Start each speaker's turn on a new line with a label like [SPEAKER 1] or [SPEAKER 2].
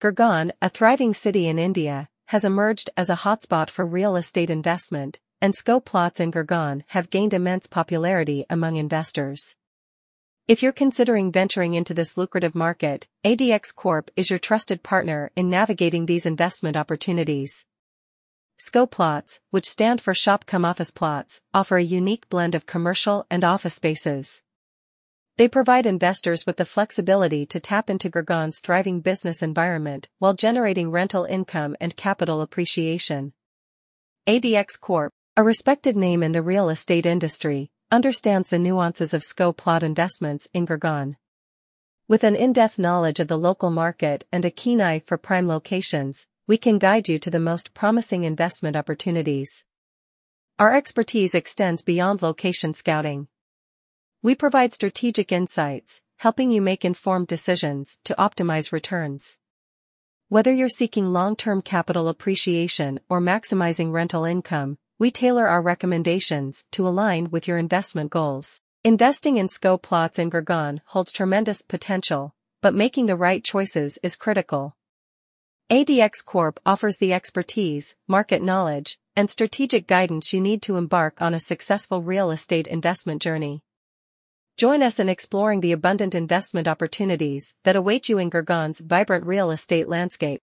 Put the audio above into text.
[SPEAKER 1] Gurgaon, a thriving city in India, has emerged as a hotspot for real estate investment, and SCO plots in Gurgaon have gained immense popularity among investors. If you're considering venturing into this lucrative market, ADX Corp is your trusted partner in navigating these investment opportunities. SCO plots, which stand for shop cum office plots, offer a unique blend of commercial and office spaces. They provide investors with the flexibility to tap into Gurgaon's thriving business environment while generating rental income and capital appreciation. ADX Corp, a respected name in the real estate industry, understands the nuances of SCO plot investments in Gurgaon. With an in-depth knowledge of the local market and a keen eye for prime locations, we can guide you to the most promising investment opportunities. Our expertise extends beyond location scouting. We provide strategic insights, helping you make informed decisions to optimize returns. Whether you're seeking long-term capital appreciation or maximizing rental income, we tailor our recommendations to align with your investment goals. Investing in SCO plots in Gurgaon holds tremendous potential, but making the right choices is critical. ADX Corp offers the expertise, market knowledge, and strategic guidance you need to embark on a successful real estate investment journey. Join us in exploring the abundant investment opportunities that await you in Gurgaon's vibrant real estate landscape.